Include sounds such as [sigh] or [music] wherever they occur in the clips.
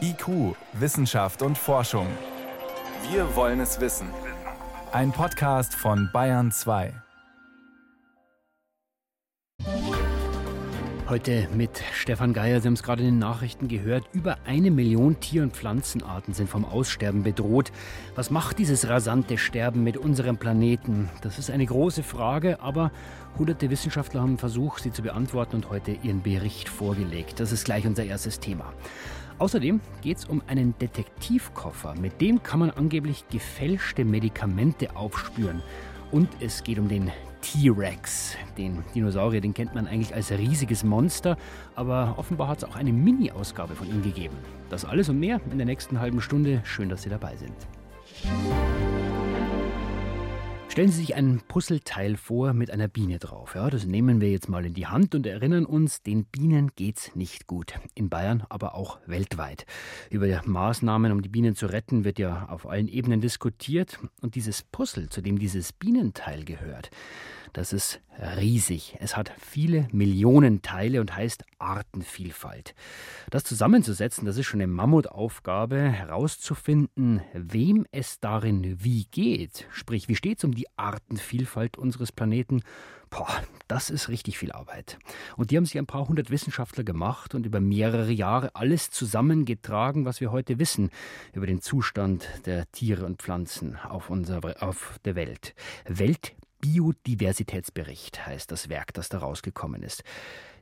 IQ, Wissenschaft und Forschung. Wir wollen es wissen. Ein Podcast von Bayern 2. Heute mit Stefan Geier. Sie haben es gerade in den Nachrichten gehört. Über eine Million Tier- und Pflanzenarten sind vom Aussterben bedroht. Was macht dieses rasante Sterben mit unserem Planeten? Das ist eine große Frage, aber hunderte Wissenschaftler haben versucht, sie zu beantworten und heute ihren Bericht vorgelegt. Das ist gleich unser erstes Thema. Außerdem geht es um einen Detektivkoffer. Mit dem kann man angeblich gefälschte Medikamente aufspüren. Und es geht um den T-Rex. Den Dinosaurier, den kennt man eigentlich als riesiges Monster, aber offenbar hat es auch eine Mini-Ausgabe von ihm gegeben. Das alles und mehr in der nächsten halben Stunde. Schön, dass Sie dabei sind. Stellen Sie sich ein Puzzleteil vor mit einer Biene drauf. Ja, das nehmen wir jetzt mal in die Hand und erinnern uns, den Bienen geht's nicht gut. In Bayern, aber auch weltweit. Über Maßnahmen, um die Bienen zu retten, wird ja auf allen Ebenen diskutiert. Und dieses Puzzle, zu dem dieses Bienenteil gehört, das ist riesig. Es hat viele Millionen Teile und heißt Artenvielfalt. Das zusammenzusetzen, das ist schon eine Mammutaufgabe, herauszufinden, wem es darin wie geht. Sprich, wie steht es um die Artenvielfalt unseres Planeten? Boah, das ist richtig viel Arbeit. Und die haben sich ein paar hundert Wissenschaftler gemacht und über mehrere Jahre alles zusammengetragen, was wir heute wissen über den Zustand der Tiere und Pflanzen auf, unserer, auf der Welt. Welt Biodiversitätsbericht heißt das Werk, das da rausgekommen ist.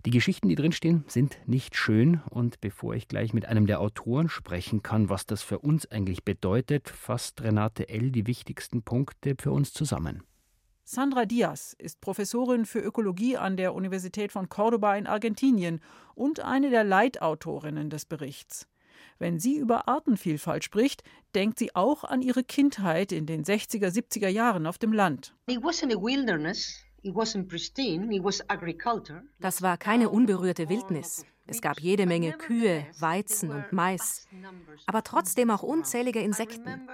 Die Geschichten, die drinstehen, sind nicht schön. Und bevor ich gleich mit einem der Autoren sprechen kann, was das für uns eigentlich bedeutet, fasst Renate L. die wichtigsten Punkte für uns zusammen. Sandra Diaz ist Professorin für Ökologie an der Universität von Cordoba in Argentinien und eine der Leitautorinnen des Berichts. Wenn sie über Artenvielfalt spricht, denkt sie auch an ihre Kindheit in den 60er, 70er Jahren auf dem Land. It wasn't a wilderness. Das war keine unberührte Wildnis. Es gab jede Menge Kühe, Weizen und Mais, aber trotzdem auch unzählige Insekten.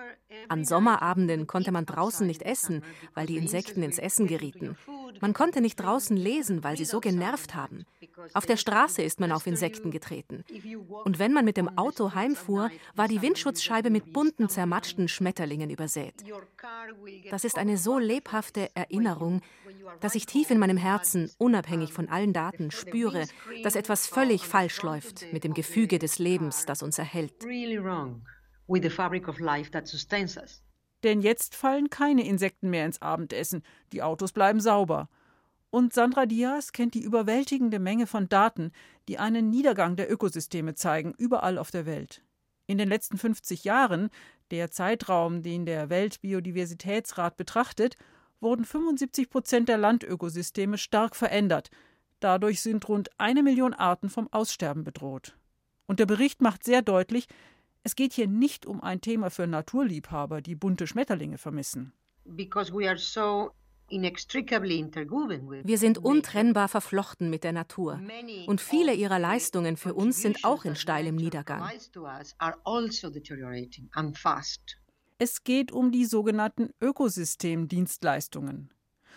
An Sommerabenden konnte man draußen nicht essen, weil die Insekten ins Essen gerieten. Man konnte nicht draußen lesen, weil sie so genervt haben. Auf der Straße ist man auf Insekten getreten. Und wenn man mit dem Auto heimfuhr, war die Windschutzscheibe mit bunten, zermatschten Schmetterlingen übersät. Das ist eine so lebhafte Erinnerung, dass ich tief in meinem Herzen, unabhängig von allen Daten, spüre, dass etwas völlig falsch läuft mit dem Gefüge des Lebens, das uns erhält. Denn jetzt fallen keine Insekten mehr ins Abendessen, die Autos bleiben sauber. Und Sandra Diaz kennt die überwältigende Menge von Daten, die einen Niedergang der Ökosysteme zeigen, überall auf der Welt. In den letzten 50 Jahren, der Zeitraum, den der Weltbiodiversitätsrat betrachtet, wurden 75 Prozent der Landökosysteme stark verändert. Dadurch sind rund eine Million Arten vom Aussterben bedroht. Und der Bericht macht sehr deutlich, es geht hier nicht um ein Thema für Naturliebhaber, die bunte Schmetterlinge vermissen. Wir sind untrennbar verflochten mit der Natur. Und viele ihrer Leistungen für uns sind auch in steilem Niedergang. Also es geht um die sogenannten Ökosystemdienstleistungen.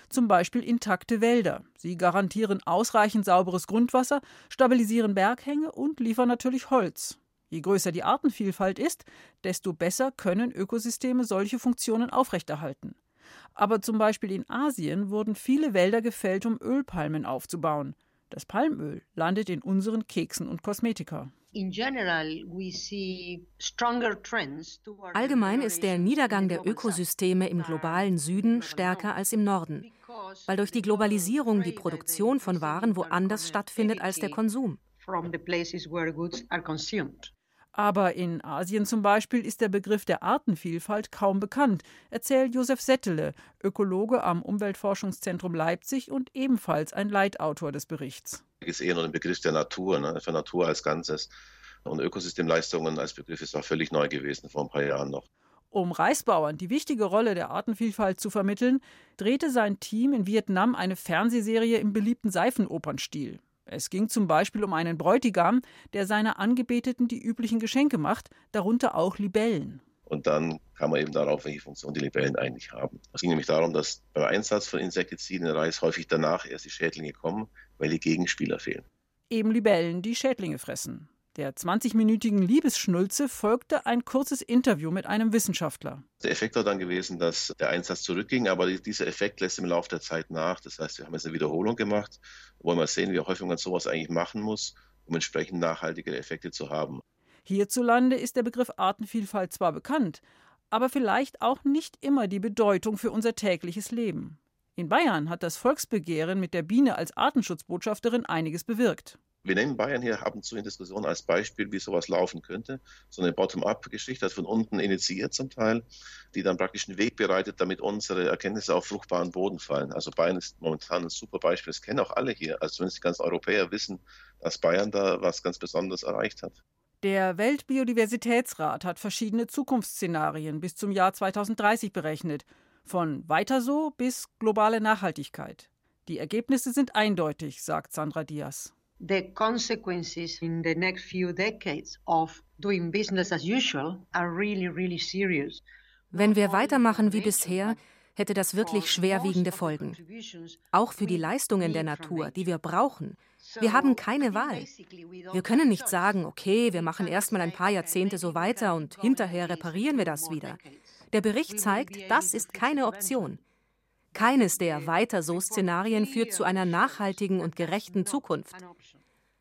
Zum Beispiel intakte Wälder. Sie garantieren ausreichend sauberes Grundwasser, stabilisieren Berghänge und liefern natürlich Holz. Je größer die Artenvielfalt ist, desto besser können Ökosysteme solche Funktionen aufrechterhalten. Aber zum Beispiel in Asien wurden viele Wälder gefällt, um Ölpalmen aufzubauen. Das Palmöl landet in unseren Keksen und Kosmetika. Allgemein ist der Niedergang der Ökosysteme im globalen Süden stärker als im Norden, weil durch die Globalisierung die Produktion von Waren woanders stattfindet als der Konsum. Aber in Asien zum Beispiel ist der Begriff der Artenvielfalt kaum bekannt, erzählt Josef Settele, Ökologe am Umweltforschungszentrum Leipzig und ebenfalls ein Leitautor des Berichts. Es ist eher nur ein Begriff der Natur, ne? für Natur als Ganzes. Und Ökosystemleistungen als Begriff ist auch völlig neu gewesen vor ein paar Jahren noch. Um Reisbauern die wichtige Rolle der Artenvielfalt zu vermitteln, drehte sein Team in Vietnam eine Fernsehserie im beliebten Seifenopernstil. Es ging zum Beispiel um einen Bräutigam, der seiner Angebeteten die üblichen Geschenke macht, darunter auch Libellen. Und dann kam man eben darauf, welche Funktion die Libellen eigentlich haben. Es ging nämlich darum, dass beim Einsatz von Insektiziden in Reis häufig danach erst die Schädlinge kommen, weil die Gegenspieler fehlen. Eben Libellen, die Schädlinge fressen. Der 20-minütigen Liebesschnulze folgte ein kurzes Interview mit einem Wissenschaftler. Der Effekt war dann gewesen, dass der Einsatz zurückging, aber dieser Effekt lässt im Laufe der Zeit nach. Das heißt, wir haben jetzt eine Wiederholung gemacht, wollen wir sehen, wie häufig man sowas eigentlich machen muss, um entsprechend nachhaltige Effekte zu haben. Hierzulande ist der Begriff Artenvielfalt zwar bekannt, aber vielleicht auch nicht immer die Bedeutung für unser tägliches Leben. In Bayern hat das Volksbegehren mit der Biene als Artenschutzbotschafterin einiges bewirkt. Wir nehmen Bayern hier ab und zu in Diskussion als Beispiel, wie sowas laufen könnte. So eine Bottom-up-Geschichte, das von unten initiiert zum Teil, die dann praktisch einen Weg bereitet, damit unsere Erkenntnisse auf fruchtbaren Boden fallen. Also Bayern ist momentan ein super Beispiel. Das kennen auch alle hier. Also zumindest die ganzen Europäer wissen, dass Bayern da was ganz Besonderes erreicht hat. Der Weltbiodiversitätsrat hat verschiedene Zukunftsszenarien bis zum Jahr 2030 berechnet, von weiter so bis globale Nachhaltigkeit. Die Ergebnisse sind eindeutig, sagt Sandra Diaz the consequences in the next few decades of doing business as usual are really, really serious. Wenn wir weitermachen wie bisher, hätte das wirklich schwerwiegende Folgen. Auch für die Leistungen der Natur, die wir brauchen. Wir haben keine Wahl. Wir können nicht sagen, okay, wir machen erstmal ein paar Jahrzehnte so weiter und hinterher reparieren wir das wieder. Der Bericht zeigt, das ist keine Option. Keines der weiter so Szenarien führt zu einer nachhaltigen und gerechten Zukunft.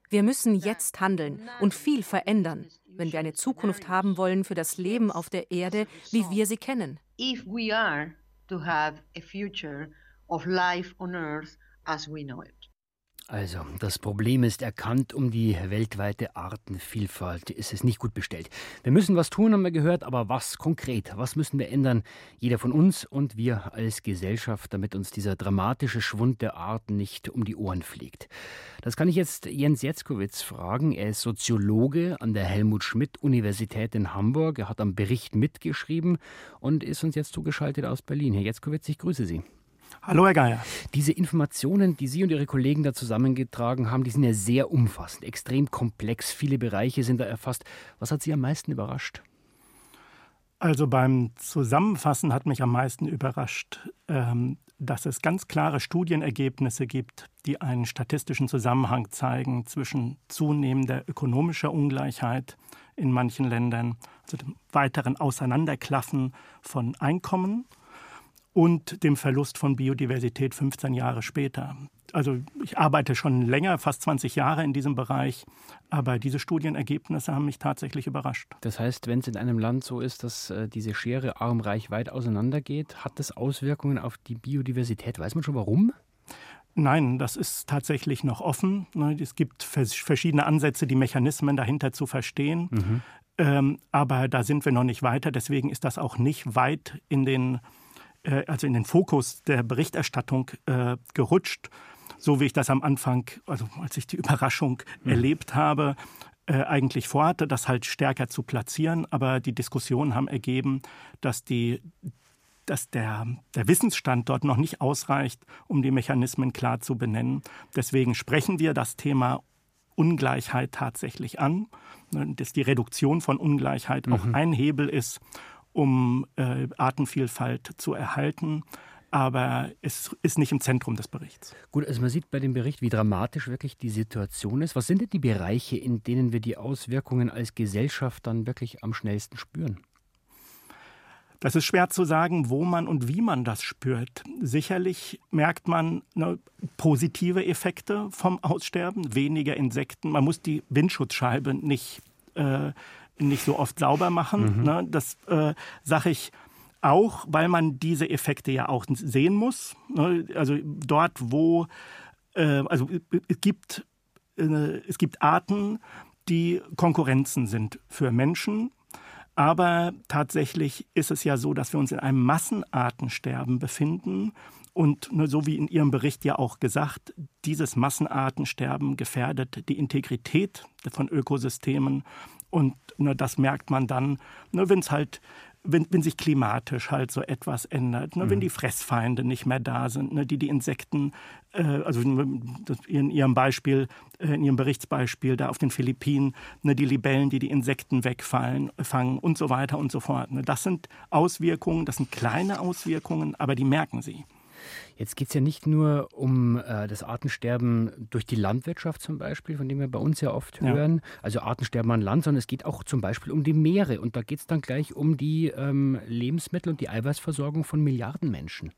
Wir müssen jetzt handeln und viel verändern, wenn wir eine Zukunft haben wollen für das Leben auf der Erde, wie wir sie kennen. Of life on earth as we know it. Also, das Problem ist erkannt, um die weltweite Artenvielfalt ist es nicht gut bestellt. Wir müssen was tun, haben wir gehört, aber was konkret? Was müssen wir ändern? Jeder von uns und wir als Gesellschaft, damit uns dieser dramatische Schwund der Arten nicht um die Ohren fliegt. Das kann ich jetzt Jens Jetzkowitz fragen. Er ist Soziologe an der Helmut Schmidt Universität in Hamburg. Er hat am Bericht mitgeschrieben und ist uns jetzt zugeschaltet aus Berlin. Herr Jetzkowitz, ich grüße Sie. Hallo, Herr Geier. Diese Informationen, die Sie und Ihre Kollegen da zusammengetragen haben, die sind ja sehr umfassend, extrem komplex. Viele Bereiche sind da erfasst. Was hat Sie am meisten überrascht? Also beim Zusammenfassen hat mich am meisten überrascht, ähm, dass es ganz klare Studienergebnisse gibt, die einen statistischen Zusammenhang zeigen zwischen zunehmender ökonomischer Ungleichheit in manchen Ländern, also dem weiteren Auseinanderklaffen von Einkommen und dem Verlust von Biodiversität 15 Jahre später. Also ich arbeite schon länger, fast 20 Jahre in diesem Bereich, aber diese Studienergebnisse haben mich tatsächlich überrascht. Das heißt, wenn es in einem Land so ist, dass äh, diese Schere arm-reich weit auseinandergeht, hat das Auswirkungen auf die Biodiversität? Weiß man schon warum? Nein, das ist tatsächlich noch offen. Ne? Es gibt verschiedene Ansätze, die Mechanismen dahinter zu verstehen. Mhm. Ähm, aber da sind wir noch nicht weiter. Deswegen ist das auch nicht weit in den also in den Fokus der Berichterstattung äh, gerutscht, so wie ich das am Anfang, also als ich die Überraschung mhm. erlebt habe, äh, eigentlich vorhatte, das halt stärker zu platzieren. Aber die Diskussionen haben ergeben, dass die dass der, der Wissensstand dort noch nicht ausreicht, um die Mechanismen klar zu benennen. Deswegen sprechen wir das Thema Ungleichheit tatsächlich an, ne, dass die Reduktion von Ungleichheit mhm. auch ein Hebel ist, um äh, Artenvielfalt zu erhalten. Aber es ist nicht im Zentrum des Berichts. Gut, also man sieht bei dem Bericht, wie dramatisch wirklich die Situation ist. Was sind denn die Bereiche, in denen wir die Auswirkungen als Gesellschaft dann wirklich am schnellsten spüren? Das ist schwer zu sagen, wo man und wie man das spürt. Sicherlich merkt man ne, positive Effekte vom Aussterben, weniger Insekten. Man muss die Windschutzscheibe nicht äh, nicht so oft sauber machen. Mhm. Ne? Das äh, sage ich auch, weil man diese Effekte ja auch sehen muss. Ne? Also dort, wo äh, also es gibt äh, es gibt Arten, die Konkurrenzen sind für Menschen. Aber tatsächlich ist es ja so, dass wir uns in einem Massenartensterben befinden. Und ne, so wie in Ihrem Bericht ja auch gesagt, dieses Massenartensterben gefährdet die Integrität von Ökosystemen und ne, das merkt man dann, ne, wenn es halt wenn, wenn sich klimatisch halt so etwas ändert, ne, mhm. wenn die Fressfeinde nicht mehr da sind, ne, die die Insekten, äh, also in Ihrem Beispiel, äh, in Ihrem Berichtsbeispiel da auf den Philippinen, ne, die Libellen, die die Insekten wegfallen, fangen und so weiter und so fort. Ne. Das sind Auswirkungen, das sind kleine Auswirkungen, aber die merken Sie. Jetzt geht es ja nicht nur um äh, das Artensterben durch die Landwirtschaft zum Beispiel, von dem wir bei uns ja oft ja. hören, also Artensterben an Land, sondern es geht auch zum Beispiel um die Meere. Und da geht es dann gleich um die ähm, Lebensmittel- und die Eiweißversorgung von Milliarden Menschen.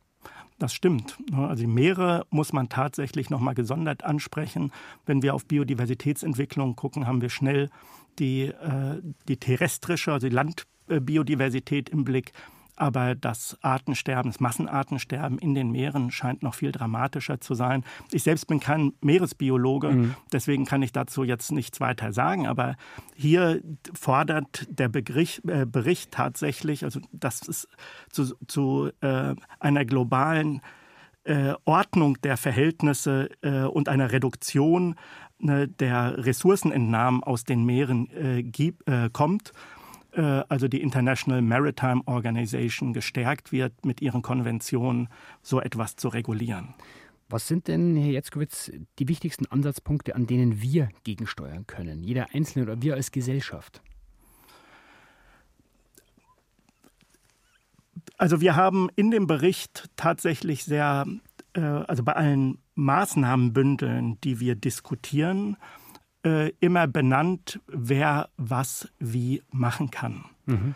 Das stimmt. Also die Meere muss man tatsächlich noch mal gesondert ansprechen. Wenn wir auf Biodiversitätsentwicklung gucken, haben wir schnell die, äh, die terrestrische, also die Landbiodiversität im Blick. Aber das Artensterben, das Massenartensterben in den Meeren scheint noch viel dramatischer zu sein. Ich selbst bin kein Meeresbiologe, mhm. deswegen kann ich dazu jetzt nichts weiter sagen. Aber hier fordert der Begriff, äh, Bericht tatsächlich, also dass es zu, zu äh, einer globalen äh, Ordnung der Verhältnisse äh, und einer Reduktion ne, der Ressourcenentnahmen aus den Meeren äh, gibt, äh, kommt also die International Maritime Organization, gestärkt wird, mit ihren Konventionen so etwas zu regulieren. Was sind denn, Herr Jetzkowitz, die wichtigsten Ansatzpunkte, an denen wir gegensteuern können? Jeder Einzelne oder wir als Gesellschaft? Also wir haben in dem Bericht tatsächlich sehr, äh, also bei allen Maßnahmenbündeln, die wir diskutieren, äh, immer benannt, wer was wie machen kann. Mhm.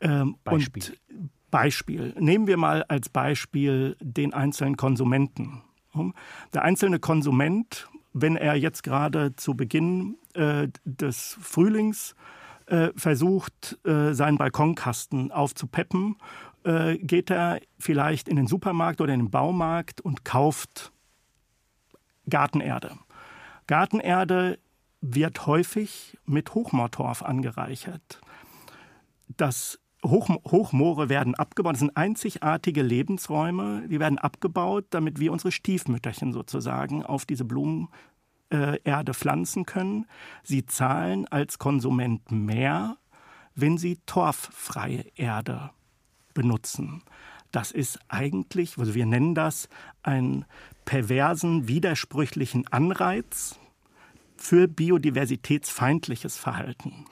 Ähm, Beispiel. Und Beispiel. Nehmen wir mal als Beispiel den einzelnen Konsumenten. Der einzelne Konsument, wenn er jetzt gerade zu Beginn äh, des Frühlings äh, versucht, äh, seinen Balkonkasten aufzupeppen, äh, geht er vielleicht in den Supermarkt oder in den Baumarkt und kauft Gartenerde. Gartenerde wird häufig mit Hochmoortorf angereichert. Das Hoch, Hochmoore werden abgebaut. Das sind einzigartige Lebensräume. Die werden abgebaut, damit wir unsere Stiefmütterchen sozusagen auf diese Blumenerde äh, pflanzen können. Sie zahlen als Konsument mehr, wenn sie torffreie Erde benutzen. Das ist eigentlich, also wir nennen das einen perversen, widersprüchlichen Anreiz für biodiversitätsfeindliches Verhalten.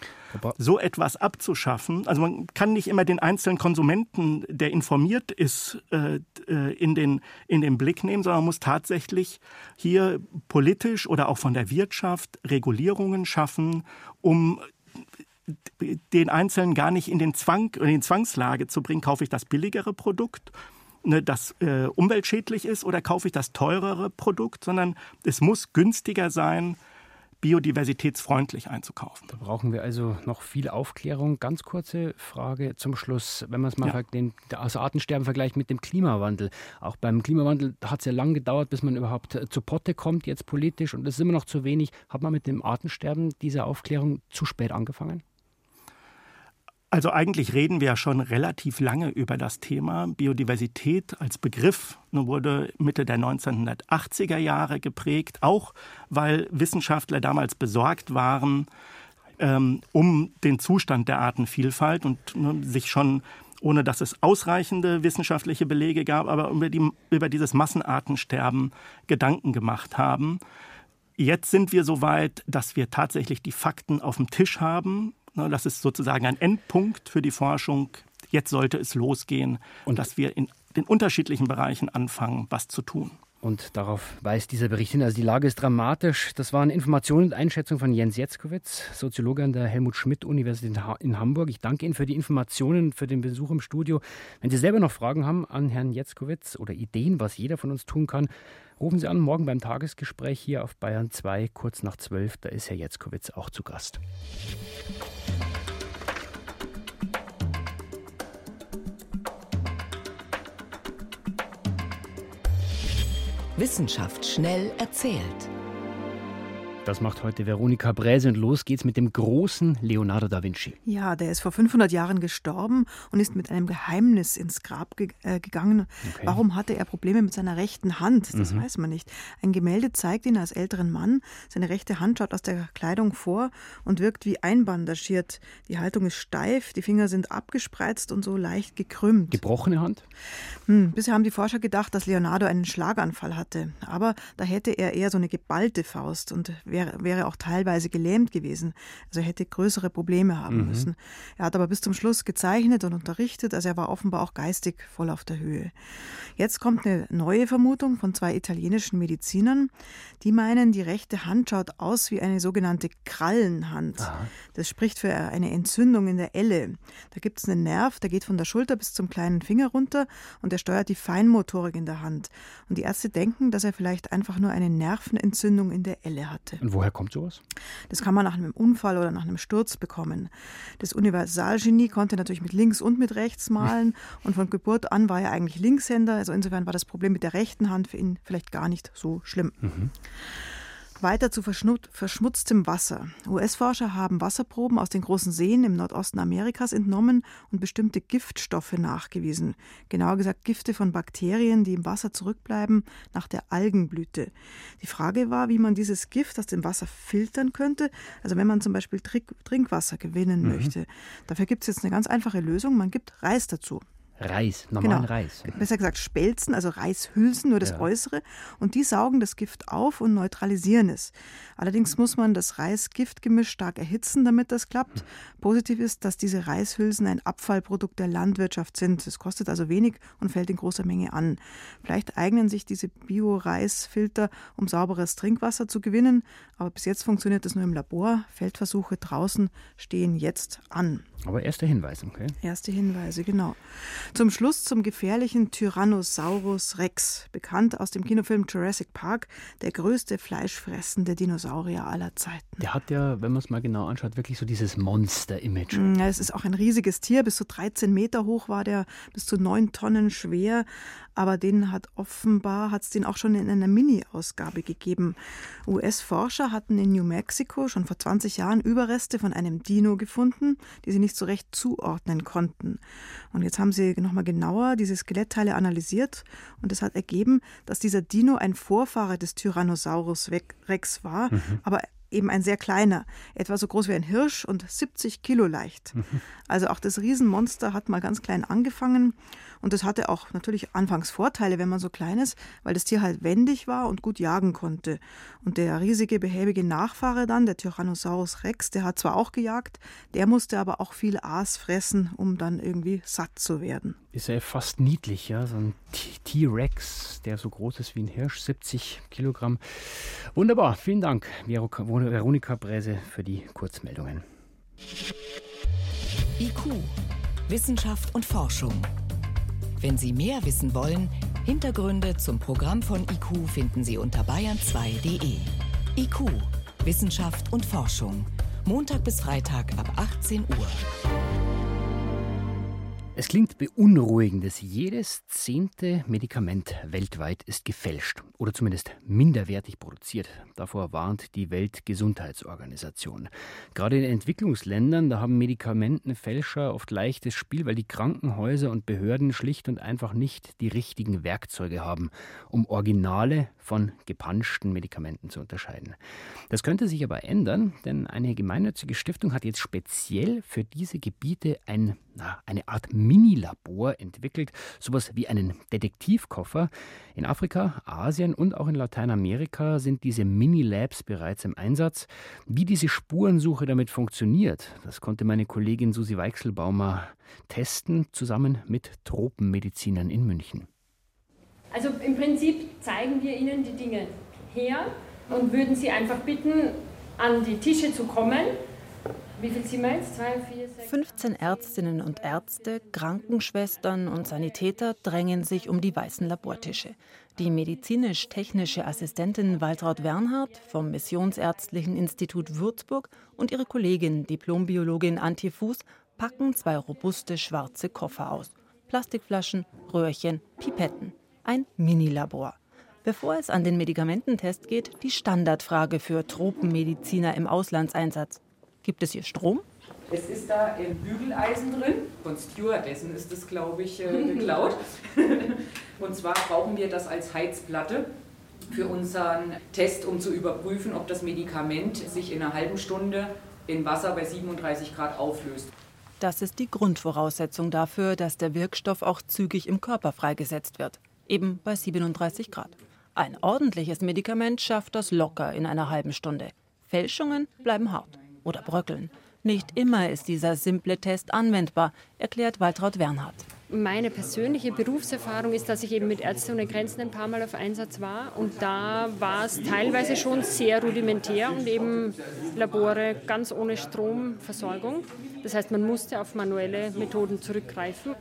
So etwas abzuschaffen, also man kann nicht immer den einzelnen Konsumenten, der informiert ist, äh, äh, in, den, in den Blick nehmen, sondern man muss tatsächlich hier politisch oder auch von der Wirtschaft Regulierungen schaffen, um den Einzelnen gar nicht in den Zwang, in die Zwangslage zu bringen, kaufe ich das billigere Produkt ne, das äh, umweltschädlich ist oder kaufe ich das teurere Produkt, sondern es muss günstiger sein, biodiversitätsfreundlich einzukaufen. Da brauchen wir also noch viel Aufklärung. Ganz kurze Frage zum Schluss. Wenn man es mal ja. den, das Artensterben vergleicht mit dem Klimawandel. Auch beim Klimawandel hat es ja lange gedauert, bis man überhaupt äh, zu Potte kommt, jetzt politisch, und das ist immer noch zu wenig. Hat man mit dem Artensterben dieser Aufklärung zu spät angefangen? Also eigentlich reden wir ja schon relativ lange über das Thema. Biodiversität als Begriff wurde Mitte der 1980er Jahre geprägt, auch weil Wissenschaftler damals besorgt waren ähm, um den Zustand der Artenvielfalt und ne, sich schon ohne dass es ausreichende wissenschaftliche Belege gab, aber über, die, über dieses Massenartensterben Gedanken gemacht haben. Jetzt sind wir so weit, dass wir tatsächlich die Fakten auf dem Tisch haben. Ne, das ist sozusagen ein Endpunkt für die Forschung. Jetzt sollte es losgehen und dass wir in den unterschiedlichen Bereichen anfangen, was zu tun. Und darauf weist dieser Bericht hin. Also die Lage ist dramatisch. Das waren Informationen und Einschätzungen von Jens Jetzkowitz, Soziologe an der Helmut Schmidt Universität in Hamburg. Ich danke Ihnen für die Informationen, und für den Besuch im Studio. Wenn Sie selber noch Fragen haben an Herrn Jetzkowitz oder Ideen, was jeder von uns tun kann, rufen Sie an morgen beim Tagesgespräch hier auf Bayern 2 kurz nach 12. Da ist Herr Jetzkowitz auch zu Gast. Wissenschaft schnell erzählt. Das macht heute Veronika Bräse und los geht's mit dem großen Leonardo da Vinci. Ja, der ist vor 500 Jahren gestorben und ist mit einem Geheimnis ins Grab ge äh, gegangen. Okay. Warum hatte er Probleme mit seiner rechten Hand? Das mhm. weiß man nicht. Ein Gemälde zeigt ihn als älteren Mann. Seine rechte Hand schaut aus der Kleidung vor und wirkt wie einbandagiert. Die Haltung ist steif, die Finger sind abgespreizt und so leicht gekrümmt. Gebrochene Hand? Hm, bisher haben die Forscher gedacht, dass Leonardo einen Schlaganfall hatte. Aber da hätte er eher so eine geballte Faust und wäre, wäre auch teilweise gelähmt gewesen. Also er hätte größere Probleme haben mhm. müssen. Er hat aber bis zum Schluss gezeichnet und unterrichtet, also er war offenbar auch geistig voll auf der Höhe. Jetzt kommt eine neue Vermutung von zwei italienischen Medizinern, die meinen, die rechte Hand schaut aus wie eine sogenannte Krallenhand. Aha. Das spricht für eine Entzündung in der Elle. Da gibt es einen Nerv, der geht von der Schulter bis zum kleinen Finger runter und der steuert die Feinmotorik in der Hand. Und die Ärzte denken, dass er vielleicht einfach nur eine Nervenentzündung in der Elle hatte. Und woher kommt sowas? Das kann man nach einem Unfall oder nach einem Sturz bekommen. Das Universalgenie konnte natürlich mit links und mit rechts malen [laughs] und von Geburt an war er eigentlich Linkshänder. Also insofern war das Problem mit der rechten Hand für ihn vielleicht gar nicht so schlimm. Mhm. Weiter zu verschmutztem Wasser. US-Forscher haben Wasserproben aus den großen Seen im Nordosten Amerikas entnommen und bestimmte Giftstoffe nachgewiesen. Genauer gesagt Gifte von Bakterien, die im Wasser zurückbleiben nach der Algenblüte. Die Frage war, wie man dieses Gift aus dem Wasser filtern könnte. Also wenn man zum Beispiel Trinkwasser gewinnen mhm. möchte. Dafür gibt es jetzt eine ganz einfache Lösung. Man gibt Reis dazu. Reis, normalen genau. Reis. Besser gesagt Spelzen, also Reishülsen, nur das ja. Äußere. Und die saugen das Gift auf und neutralisieren es. Allerdings muss man das Reis-Gift-Gemisch stark erhitzen, damit das klappt. Positiv ist, dass diese Reishülsen ein Abfallprodukt der Landwirtschaft sind. Es kostet also wenig und fällt in großer Menge an. Vielleicht eignen sich diese Bio-Reisfilter, um sauberes Trinkwasser zu gewinnen. Aber bis jetzt funktioniert das nur im Labor. Feldversuche draußen stehen jetzt an. Aber erste Hinweise, okay? Erste Hinweise, genau. Zum Schluss zum gefährlichen Tyrannosaurus Rex, bekannt aus dem Kinofilm Jurassic Park, der größte fleischfressende Dinosaurier aller Zeiten. Der hat ja, wenn man es mal genau anschaut, wirklich so dieses Monster-Image. Mm, ja, es ist auch ein riesiges Tier, bis zu 13 Meter hoch war der, bis zu 9 Tonnen schwer aber den hat offenbar, hat es den auch schon in einer Mini-Ausgabe gegeben. US-Forscher hatten in New Mexico schon vor 20 Jahren Überreste von einem Dino gefunden, die sie nicht so recht zuordnen konnten. Und jetzt haben sie nochmal genauer diese Skelettteile analysiert und es hat ergeben, dass dieser Dino ein Vorfahre des Tyrannosaurus Rex war, mhm. aber eben ein sehr kleiner, etwa so groß wie ein Hirsch und 70 Kilo leicht. [laughs] Also auch das Riesenmonster hat mal ganz klein angefangen und das hatte auch natürlich anfangs Vorteile, wenn man so klein ist, weil das Tier halt wendig war und gut jagen konnte. Und der riesige, behäbige Nachfahre dann, der Tyrannosaurus Rex, der hat zwar auch gejagt, der musste aber auch viel Aas fressen, um dann irgendwie satt zu werden. Ist ja fast niedlich, ja, so ein T-Rex, der so groß ist wie ein Hirsch, 70 Kilogramm. Wunderbar, vielen Dank, Veronika Bräse, für die Kurzmeldungen. IQ, Wissenschaft und Forschung. Wenn Sie mehr wissen wollen, Hintergründe zum Programm von IQ finden Sie unter bayern2.de. IQ, Wissenschaft und Forschung. Montag bis Freitag ab 18 Uhr. Es klingt beunruhigend, dass jedes zehnte Medikament weltweit ist gefälscht oder zumindest minderwertig produziert. Davor warnt die Weltgesundheitsorganisation. Gerade in Entwicklungsländern, da haben Medikamentenfälscher oft leichtes Spiel, weil die Krankenhäuser und Behörden schlicht und einfach nicht die richtigen Werkzeuge haben, um Originale von gepanschten Medikamenten zu unterscheiden. Das könnte sich aber ändern, denn eine gemeinnützige Stiftung hat jetzt speziell für diese Gebiete ein, na, eine Art Minilabor entwickelt, sowas wie einen Detektivkoffer. In Afrika, Asien und auch in Lateinamerika sind diese Mini-Labs bereits im Einsatz. Wie diese Spurensuche damit funktioniert, das konnte meine Kollegin Susi Weichselbaumer testen, zusammen mit Tropenmedizinern in München. Also im Prinzip zeigen wir Ihnen die Dinge her und würden Sie einfach bitten, an die Tische zu kommen wie viel sind wir jetzt? Zwei, vier, sechs, 15 Ärztinnen und Ärzte, Krankenschwestern und Sanitäter drängen sich um die weißen Labortische. Die medizinisch-technische Assistentin Waltraud Wernhardt vom Missionsärztlichen Institut Würzburg und ihre Kollegin, Diplombiologin Antje Fuß, packen zwei robuste schwarze Koffer aus. Plastikflaschen, Röhrchen, Pipetten. Ein Minilabor. Bevor es an den Medikamententest geht, die Standardfrage für Tropenmediziner im Auslandseinsatz. Gibt es hier Strom? Es ist da im Bügeleisen drin. Von Stewardessen ist es, glaube ich, äh, [laughs] geklaut. [laughs] Und zwar brauchen wir das als Heizplatte für unseren Test, um zu überprüfen, ob das Medikament sich in einer halben Stunde in Wasser bei 37 Grad auflöst. Das ist die Grundvoraussetzung dafür, dass der Wirkstoff auch zügig im Körper freigesetzt wird, eben bei 37 Grad. Ein ordentliches Medikament schafft das locker in einer halben Stunde. Fälschungen bleiben hart oder bröckeln. Nicht immer ist dieser simple Test anwendbar, erklärt Waltraud Wernhardt. Meine persönliche Berufserfahrung ist, dass ich eben mit Ärzte ohne Grenzen ein paar Mal auf Einsatz war und da war es teilweise schon sehr rudimentär und eben Labore ganz ohne Stromversorgung. Das heißt, man musste auf manuelle Methoden zurückgreifen.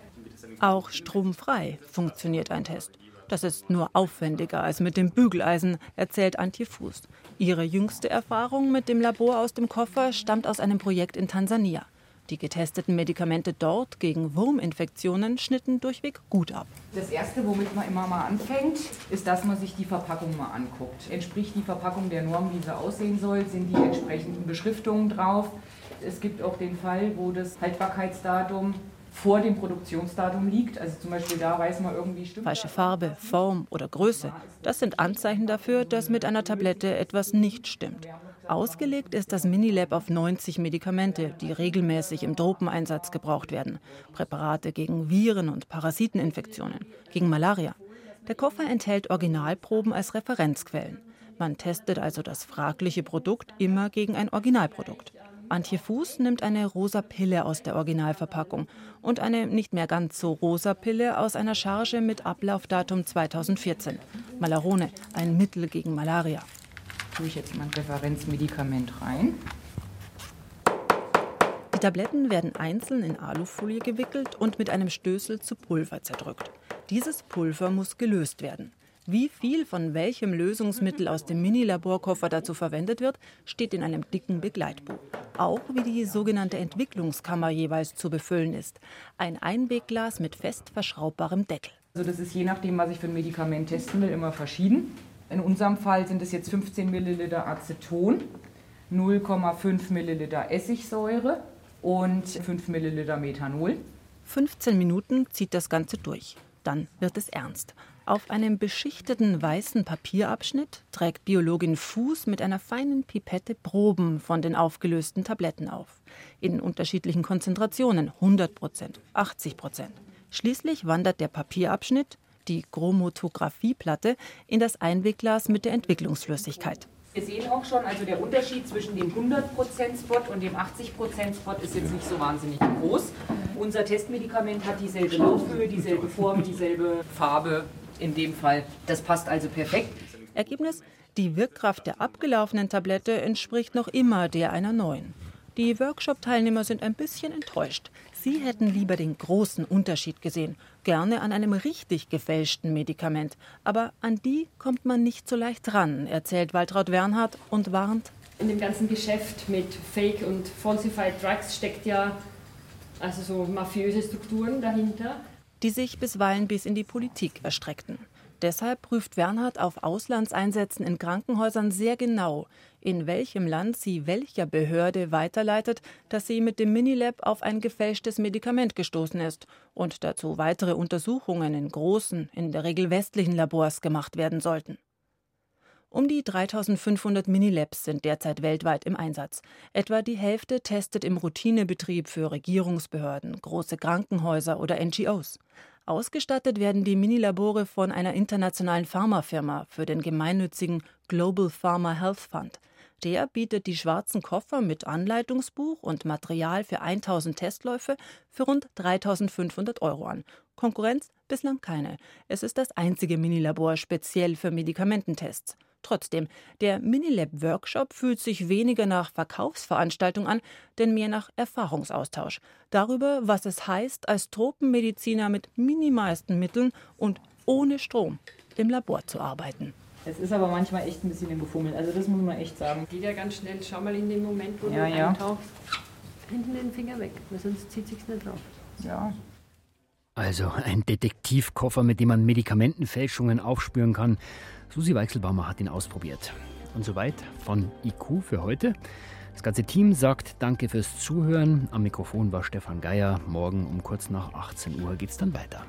Auch stromfrei funktioniert ein Test. Das ist nur aufwendiger als mit dem Bügeleisen, erzählt Antje Fuß. Ihre jüngste Erfahrung mit dem Labor aus dem Koffer stammt aus einem Projekt in Tansania. Die getesteten Medikamente dort gegen Wurminfektionen schnitten durchweg gut ab. Das Erste, womit man immer mal anfängt, ist, dass man sich die Verpackung mal anguckt. Entspricht die Verpackung der Norm, wie sie aussehen soll? Sind die entsprechenden Beschriftungen drauf? Es gibt auch den Fall, wo das Haltbarkeitsdatum vor dem Produktionsdatum liegt. Also zum Beispiel da weiß man irgendwie stimmt. Falsche Farbe, Form oder Größe. Das sind Anzeichen dafür, dass mit einer Tablette etwas nicht stimmt. Ausgelegt ist das Minilab auf 90 Medikamente, die regelmäßig im Tropeneinsatz gebraucht werden. Präparate gegen Viren- und Parasiteninfektionen, gegen Malaria. Der Koffer enthält Originalproben als Referenzquellen. Man testet also das fragliche Produkt immer gegen ein Originalprodukt. Antje Fuß nimmt eine rosa Pille aus der Originalverpackung und eine nicht mehr ganz so rosa Pille aus einer Charge mit Ablaufdatum 2014. Malarone, ein Mittel gegen Malaria. Tue ich jetzt mein Referenzmedikament rein. Die Tabletten werden einzeln in Alufolie gewickelt und mit einem Stößel zu Pulver zerdrückt. Dieses Pulver muss gelöst werden. Wie viel von welchem Lösungsmittel aus dem Mini-Laborkoffer dazu verwendet wird, steht in einem dicken Begleitbuch. Auch wie die sogenannte Entwicklungskammer jeweils zu befüllen ist. Ein Einwegglas mit fest verschraubbarem Deckel. Also das ist je nachdem, was ich für ein Medikament testen will, immer verschieden. In unserem Fall sind es jetzt 15 Milliliter Aceton, 0,5 Milliliter Essigsäure und 5 Milliliter Methanol. 15 Minuten zieht das Ganze durch. Dann wird es ernst. Auf einem beschichteten weißen Papierabschnitt trägt Biologin Fuß mit einer feinen Pipette Proben von den aufgelösten Tabletten auf. In unterschiedlichen Konzentrationen 100 Prozent, 80 Prozent. Schließlich wandert der Papierabschnitt, die Chromatographieplatte, in das Einwegglas mit der Entwicklungsflüssigkeit. Wir sehen auch schon, also der Unterschied zwischen dem 100%-Spot und dem 80%-Spot ist jetzt nicht so wahnsinnig groß. Unser Testmedikament hat dieselbe Laufhöhe, dieselbe Form, dieselbe Farbe, in dem Fall. Das passt also perfekt. Ergebnis? Die Wirkkraft der abgelaufenen Tablette entspricht noch immer der einer neuen. Die Workshop-Teilnehmer sind ein bisschen enttäuscht. Sie hätten lieber den großen Unterschied gesehen, gerne an einem richtig gefälschten Medikament. Aber an die kommt man nicht so leicht ran, erzählt Waltraud Wernhardt und warnt. In dem ganzen Geschäft mit Fake und Falsified Drugs steckt ja also so mafiöse Strukturen dahinter die sich bisweilen bis in die Politik erstreckten. Deshalb prüft Wernhardt auf Auslandseinsätzen in Krankenhäusern sehr genau, in welchem Land sie welcher Behörde weiterleitet, dass sie mit dem Minilab auf ein gefälschtes Medikament gestoßen ist und dazu weitere Untersuchungen in großen, in der Regel westlichen Labors gemacht werden sollten. Um die 3500 Minilabs sind derzeit weltweit im Einsatz. Etwa die Hälfte testet im Routinebetrieb für Regierungsbehörden, große Krankenhäuser oder NGOs. Ausgestattet werden die Minilabore von einer internationalen Pharmafirma für den gemeinnützigen Global Pharma Health Fund. Der bietet die schwarzen Koffer mit Anleitungsbuch und Material für 1000 Testläufe für rund 3500 Euro an. Konkurrenz bislang keine. Es ist das einzige Minilabor speziell für Medikamententests. Trotzdem, der Minilab-Workshop fühlt sich weniger nach Verkaufsveranstaltung an, denn mehr nach Erfahrungsaustausch. Darüber, was es heißt, als Tropenmediziner mit minimalsten Mitteln und ohne Strom im Labor zu arbeiten. Es ist aber manchmal echt ein bisschen im Gefummel, also das muss man echt sagen. Geht ja ganz schnell, schau mal in den Moment, wo ja, du ja. eintauchst, hinten den Finger weg, weil sonst zieht sich's nicht drauf. Ja. Also ein Detektivkoffer, mit dem man Medikamentenfälschungen aufspüren kann. Susi Weichselbaumer hat ihn ausprobiert. Und soweit von IQ für heute. Das ganze Team sagt Danke fürs Zuhören. Am Mikrofon war Stefan Geier. Morgen um kurz nach 18 Uhr geht's dann weiter.